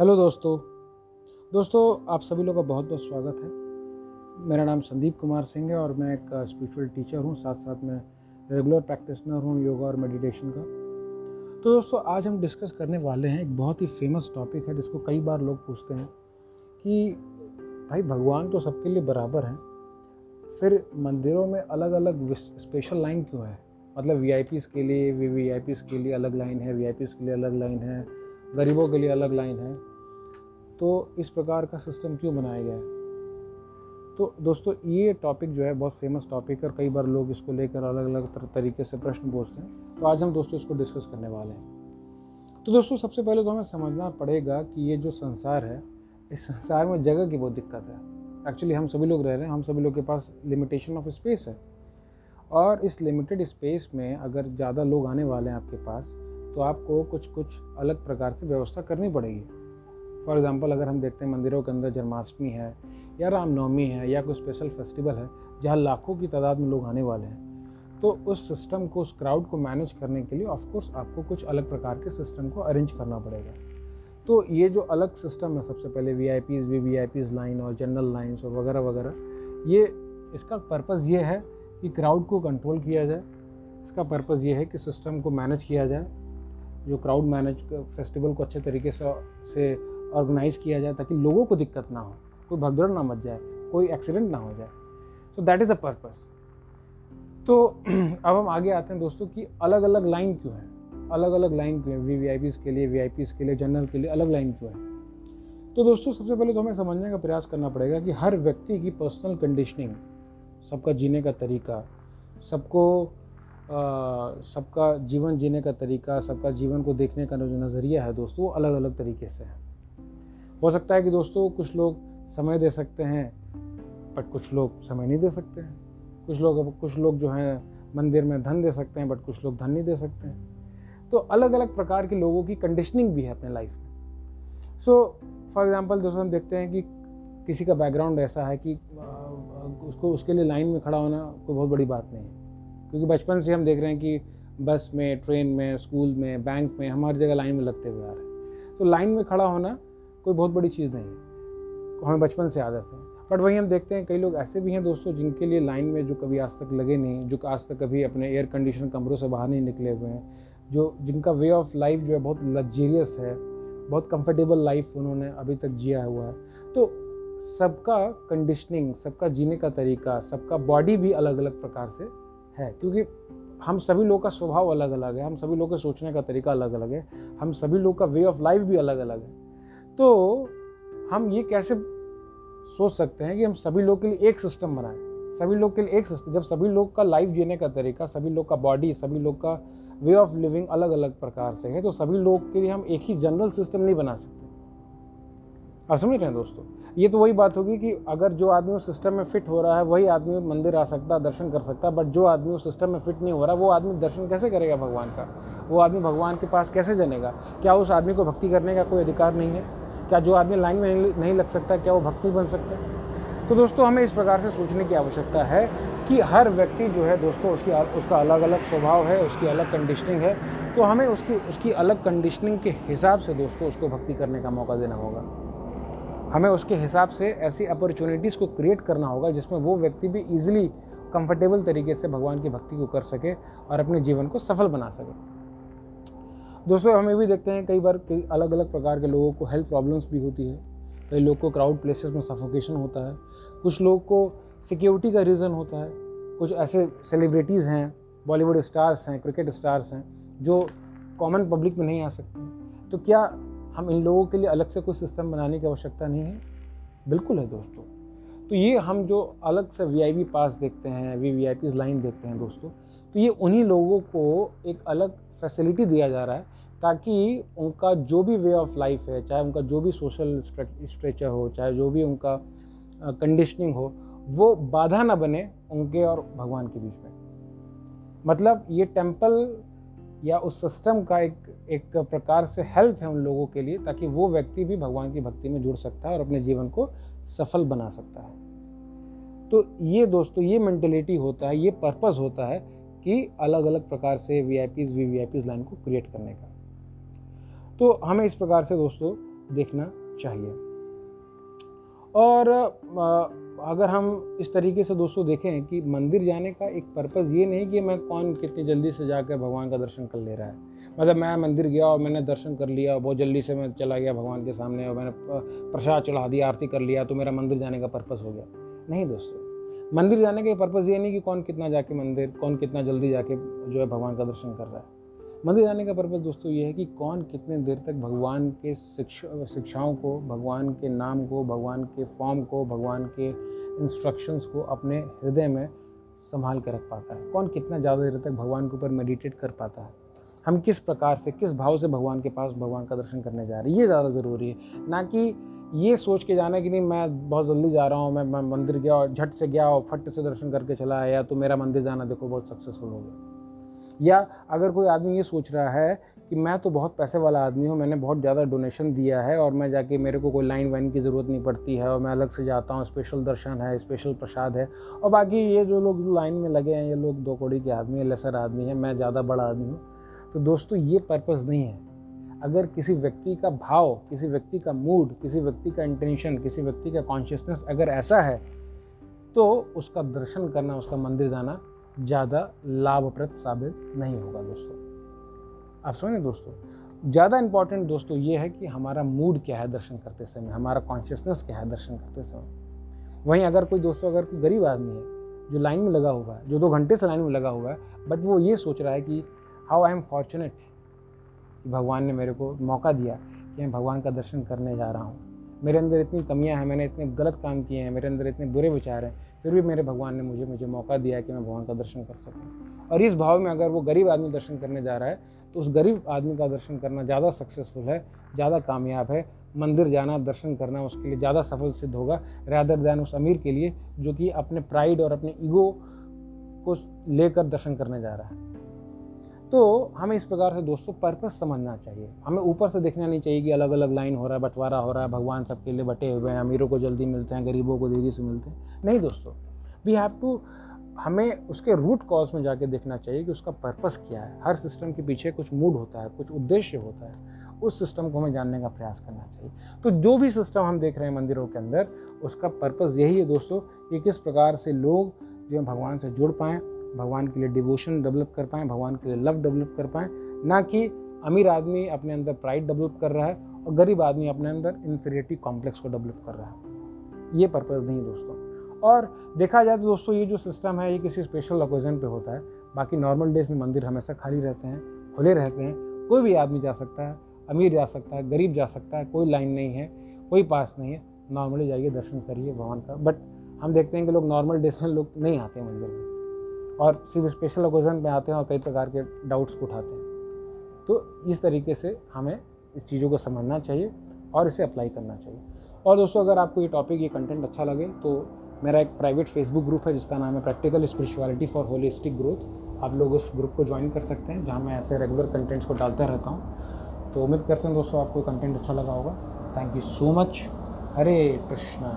Hello दोस्तों। दोस्तों, आप सभी लोग का बहुत बहुत स्वागत है। मेरा नाम संदीप कुमार सिंह है और मैं एक स्पिरिचुअल टीचर हूँ। साथ साथ मैं रेगुलर प्रैक्टिशनर हूँ योगा और मेडिटेशन का। तो दोस्तों, आज हम डिस्कस करने वाले हैं एक बहुत ही फ़ेमस टॉपिक है, जिसको कई बार लोग पूछते हैं कि, भाई, भगवान तो सबके लिए बराबर हैं, फिर मंदिरों में अलग अलग स्पेशल लाइन क्यों है? मतलब वी के लिए वी के लिए अलग लाइन है वी के लिए अलग लाइन है। गरीबों के लिए अलग लाइन है। तो इस प्रकार का सिस्टम क्यों बनाया गया है? तो दोस्तों, ये टॉपिक जो है बहुत फ़ेमस टॉपिक है और कई बार लोग इसको लेकर अलग अलग तरीके से प्रश्न पूछते हैं। तो आज हम दोस्तों इसको डिस्कस करने वाले हैं। तो दोस्तों, सबसे पहले तो हमें समझना पड़ेगा कि ये जो संसार है, इस संसार में जगह की बहुत दिक्कत है। एक्चुअली हम सभी लोग रह रहे हैं, हम सभी लोग के पास लिमिटेशन ऑफ़ स्पेस है। और इस लिमिटेड स्पेस में अगर ज़्यादा लोग आने वाले हैं आपके पास तो आपको कुछ कुछ अलग प्रकार से व्यवस्था करनी पड़ेगी। फॉर एग्ज़ाम्पल अगर हम देखते हैं मंदिरों के अंदर जन्माष्टमी है, या रामनवमी है, या कोई स्पेशल फेस्टिवल है, जहाँ लाखों की तादाद में लोग आने वाले हैं तो उस सिस्टम को, उस क्राउड को मैनेज करने के लिए ऑफकोर्स आपको कुछ अलग प्रकार के सिस्टम को अरेंज करना पड़ेगा। तो ये जो अलग सिस्टम है, सबसे पहले V I Ps V V I Ps line और जनरल लाइन्स और वगैरह वगैरह, ये, इसका पर्पज़ ये है कि क्राउड को कंट्रोल किया जाए। इसका पर्पज़ ये है कि सिस्टम को मैनेज किया जाए। जो क्राउड मैनेज फेस्टिवल को अच्छे तरीके से से ऑर्गेनाइज़ किया जाए ताकि लोगों को दिक्कत ना हो, कोई भगदड़ ना मच जाए, कोई एक्सीडेंट ना हो जाए। So that is a purpose तो अब हम आगे आते हैं दोस्तों कि अलग अलग लाइन क्यों है? अलग अलग लाइन क्यों है? वी वी आई पीज़ के लिए वी आई पीज़ के लिए जनरल के लिए अलग लाइन क्यों है? तो दोस्तों सबसे पहले तो हमें समझने का प्रयास करना पड़ेगा कि हर व्यक्ति की पर्सनल कंडीशनिंग सबका जीने का तरीका, सबको सबका जीवन जीने का तरीका, सबका जीवन को देखने का जो नज़रिया है दोस्तों, वो अलग अलग तरीके से है। हो सकता है कि दोस्तों, कुछ लोग समय दे सकते हैं बट कुछ लोग समय नहीं दे सकते हैं। कुछ लोग कुछ लोग जो हैं, मंदिर में धन दे सकते हैं बट कुछ लोग धन नहीं दे सकते हैं। तो अलग अलग प्रकार के लोगों की कंडीशनिंग भी है अपने लाइफ में। सो फॉर एग्ज़ाम्पल दोस्तों, हम देखते हैं कि किसी का बैकग्राउंड ऐसा है कि उसको, उसके लिए लाइन में खड़ा होना कोई बहुत बड़ी बात नहीं है। क्योंकि बचपन से हम देख रहे हैं कि बस में, ट्रेन में, स्कूल में, बैंक में हम हर जगह लाइन में लगते हुए आ रहे हैं। तो लाइन में खड़ा होना कोई बहुत बड़ी चीज़ नहीं है। हमें बचपन से आदत है। बट वहीं हम देखते हैं कई लोग ऐसे भी हैं दोस्तों जिनके लिए लाइन में जो कभी आज तक लगे नहीं, जो आज तक कभी अपने एयर कंडीशन कमरों से बाहर नहीं निकले हुए हैं, जो जिनका वे ऑफ़ लाइफ जो है बहुत लग्जेरियस है, बहुत कंफर्टेबल लाइफ उन्होंने अभी तक जिया हुआ है। तो सबका कंडीशनिंग सबका जीने का तरीका, सबका बॉडी भी अलग अलग प्रकार से है, क्योंकि हम सभी लोग का स्वभाव अलग अलग है, हम सभी लोग के सोचने का तरीका अलग अलग है, हम सभी लोग का वे ऑफ़ लाइफ भी अलग अलग है। तो हम ये कैसे सोच सकते हैं कि हम सभी लोग के लिए एक सिस्टम बनाएँ? सभी लोग के लिए एक सिस्टम जब सभी लोग का लाइफ जीने का तरीका, सभी लोग का बॉडी सभी लोग का वे ऑफ़ लिविंग अलग अलग प्रकार से है तो सभी लोग के लिए हम एक ही जनरल सिस्टम नहीं बना सकते। आप समझ रहे हैं दोस्तों? ये तो वही बात होगी कि अगर जो आदमी उस सिस्टम में फिट हो रहा है, वही आदमी मंदिर आ सकता है, दर्शन कर सकता है बट जो आदमी उस सिस्टम में फिट नहीं हो रहा, वो आदमी दर्शन कैसे करेगा भगवान का? वो आदमी भगवान के पास कैसे जानेगा? क्या उस आदमी को भक्ति करने का कोई अधिकार नहीं है? क्या जो आदमी लाइन में नहीं लग सकता, क्या वो भक्ति बन सकता? है तो दोस्तों, हमें इस प्रकार से सोचने की आवश्यकता है कि हर व्यक्ति जो है दोस्तों, उसकी उसका अलग अलग स्वभाव है, उसकी अलग कंडीशनिंग है। तो हमें उसकी उसकी अलग कंडीशनिंग के हिसाब से दोस्तों, उसको भक्ति करने का मौका देना होगा। हमें उसके हिसाब से ऐसी अपॉर्चुनिटीज़ को क्रिएट करना होगा जिसमें वो व्यक्ति भी ईजिली कंफर्टेबल तरीके से भगवान की भक्ति को कर सके और अपने जीवन को सफल बना सके। दोस्तों, हम ये भी देखते हैं कई बार कई अलग अलग प्रकार के लोगों को हेल्थ प्रॉब्लम्स भी होती है। कई लोग को क्राउड प्लेसेस में सफोकेशन होता है। कुछ लोग को सिक्योरिटी का रीज़न होता है। कुछ ऐसे सेलिब्रिटीज़ हैं बॉलीवुड स्टार्स हैं क्रिकेट स्टार्स हैं, जो कॉमन पब्लिक में नहीं आ सकते तो क्या हम इन लोगों के लिए अलग से कोई सिस्टम बनाने की आवश्यकता नहीं है। बिल्कुल है दोस्तों। तो ये हम जो अलग से वीआईपी पास देखते हैं वी वी लाइन देखते हैं दोस्तों तो ये उन्हीं लोगों को एक अलग फैसिलिटी दिया जा रहा है ताकि उनका जो भी वे ऑफ़ लाइफ है, चाहे उनका जो भी सोशल स्ट्रेचर हो, चाहे जो भी उनका कंडीशनिंग हो, वो बाधा ना बने उनके और भगवान के बीच में। मतलब ये टेंपल या उस सिस्टम का एक एक प्रकार से हेल्प है उन लोगों के लिए, ताकि वो व्यक्ति भी भगवान की भक्ति में जुड़ सकता है और अपने जीवन को सफल बना सकता है। तो ये दोस्तों, ये मैंटेलिटी होता है, ये पर्पज़ होता है कि अलग अलग प्रकार से V I Ps V V I Ps line को क्रिएट करने का। तो हमें इस प्रकार से दोस्तों देखना चाहिए। और अगर हम इस तरीके से दोस्तों देखें कि मंदिर जाने का एक पर्पज़ ये नहीं कि मैं कौन कितनी जल्दी से जाकर भगवान का दर्शन कर ले रहा है। मतलब मैं मंदिर गया और मैंने दर्शन कर लिया और बहुत जल्दी से मैं चला गया भगवान के सामने और मैंने प्रसाद चढ़ा दिया, आरती कर लिया तो मेरा मंदिर जाने का पर्पज़ हो गया। नहीं दोस्तों, मंदिर जाने का पर्पज़ ये नहीं कि कौन कितना जाके मंदिर, कौन कितना जल्दी जाके जो है भगवान का दर्शन कर रहा है। मंदिर जाने का पर्पज़ दोस्तों ये है कि कौन कितने देर तक भगवान के शिक्षा शिक्षाओं को भगवान के नाम को भगवान के फॉर्म को भगवान के इंस्ट्रक्शंस को अपने हृदय में संभाल के रख पाता है। कौन कितना ज़्यादा देर तक भगवान के ऊपर मेडिटेट कर पाता है? हम किस प्रकार से किस भाव से भगवान के पास भगवान का दर्शन करने जा रहे हैं? ये ज़्यादा ज़रूरी है। ना कि ये सोच के जाना कि नहीं मैं बहुत जल्दी जा रहा हूँ मैं, मैं मंदिर गया और झट से गया और फट से दर्शन करके चला आया तो मेरा मंदिर जाना देखो बहुत सक्सेसफुल हो गया। या अगर कोई आदमी ये सोच रहा है कि मैं तो बहुत पैसे वाला आदमी हूँ, मैंने बहुत ज़्यादा डोनेशन दिया है और मैं जाके मेरे को कोई लाइन वाइन की ज़रूरत नहीं पड़ती है और मैं अलग से जाता हूँ स्पेशल दर्शन है स्पेशल प्रसाद है और बाकी ये जो लोग लाइन में लगे हैं, ये लोग दो कौड़ी के आदमी है लेसर आदमी है, मैं ज़्यादा बड़ा आदमी हूँ। तो दोस्तों ये पर्पज़ नहीं है। अगर किसी व्यक्ति का भाव, किसी व्यक्ति का मूड किसी व्यक्ति का इंटेंशन किसी व्यक्ति का कॉन्शियसनेस अगर ऐसा है तो उसका दर्शन करना, उसका मंदिर जाना ज़्यादा लाभप्रद साबित नहीं होगा दोस्तों। आप समझें दोस्तों? ज़्यादा इंपॉर्टेंट दोस्तों ये है कि हमारा मूड क्या है दर्शन करते समय, हमारा कॉन्शियसनेस क्या है दर्शन करते समय। वहीं अगर कोई दोस्तों, अगर कोई गरीब आदमी है जो लाइन में लगा हुआ है, जो दो घंटे से लाइन में लगा हुआ है बट वो ये सोच रहा है कि हाउ आई एम फॉर्चुनेट कि भगवान ने मेरे को मौका दिया कि मैं भगवान का दर्शन करने जा रहा हूँ। मेरे अंदर इतनी कमियाँ हैं, मैंने इतने गलत काम किए हैं, मेरे अंदर इतने बुरे विचार हैं फिर भी मेरे भगवान ने मुझे मुझे मौका दिया कि मैं भगवान का दर्शन कर सकूँ। और इस भाव में अगर वो गरीब आदमी दर्शन करने जा रहा है तो उस गरीब आदमी का दर्शन करना ज़्यादा सक्सेसफुल है, ज़्यादा कामयाब है। मंदिर जाना, दर्शन करना उसके लिए ज़्यादा सफल सिद्ध होगा। रैदर दैन उस अमीर के लिए, जो कि अपने प्राइड और अपने ईगो को लेकर दर्शन करने जा रहा है। तो हमें इस प्रकार से दोस्तों पर्पस समझना चाहिए। हमें ऊपर से देखना नहीं चाहिए कि अलग अलग लाइन हो रहा है, बंटवारा हो रहा है, भगवान सबके लिए बटे हुए हैं, अमीरों को जल्दी मिलते हैं, गरीबों को देरी से मिलते हैं। नहीं दोस्तों वी हैव टू हमें उसके रूट कॉज में जाके देखना चाहिए कि उसका पर्पस क्या है। हर सिस्टम के पीछे कुछ मूड होता है, कुछ उद्देश्य होता है, उस सिस्टम को हमें जानने का प्रयास करना चाहिए। तो जो भी सिस्टम हम देख रहे हैं मंदिरों के अंदर, उसका पर्पस यही है दोस्तों कि किस प्रकार से लोग जो है भगवान से जुड़ पाएँ भगवान के लिए डिवोशन डेवलप कर पाएँ, भगवान के लिए लव डेवलप कर पाएँ, ना कि अमीर आदमी अपने अंदर प्राइड डेवलप कर रहा है और गरीब आदमी अपने अंदर इन्फीरियरिटी कॉम्प्लेक्स को डेवलप कर रहा है। ये पर्पज़ नहीं दोस्तों। और देखा जाए तो दोस्तों, ये जो सिस्टम है, ये किसी स्पेशल ओकेज़न पे होता है। बाकी नॉर्मल डेज़ में मंदिर हमेशा खाली रहते हैं, खुले रहते हैं। कोई भी आदमी जा सकता है, अमीर जा सकता है, गरीब जा सकता है, कोई लाइन नहीं है, कोई पास नहीं है। नॉर्मली जाइए, दर्शन करिए भगवान का। बट हम देखते हैं कि लोग नॉर्मल डेज़ में लोग नहीं आते मंदिर में। और सिर्फ़ स्पेशल ओकेज़न पे आते हैं और कई प्रकार के डाउट्स को उठाते हैं। तो इस तरीके से हमें इस चीज़ों को समझना चाहिए और इसे अप्लाई करना चाहिए। और दोस्तों, अगर आपको ये टॉपिक ये कंटेंट अच्छा लगे तो मेरा एक प्राइवेट फेसबुक ग्रुप है, जिसका नाम है practical spirituality for holistic growth आप लोग उस ग्रुप को ज्वाइन कर सकते हैं, जहाँ मैं ऐसे रेगुलर कंटेंट्स को डालता रहता हूँ। तो उम्मीद करते हैं दोस्तों, आपको कंटेंट अच्छा लगा होगा। Thank you so much Hare Krishna.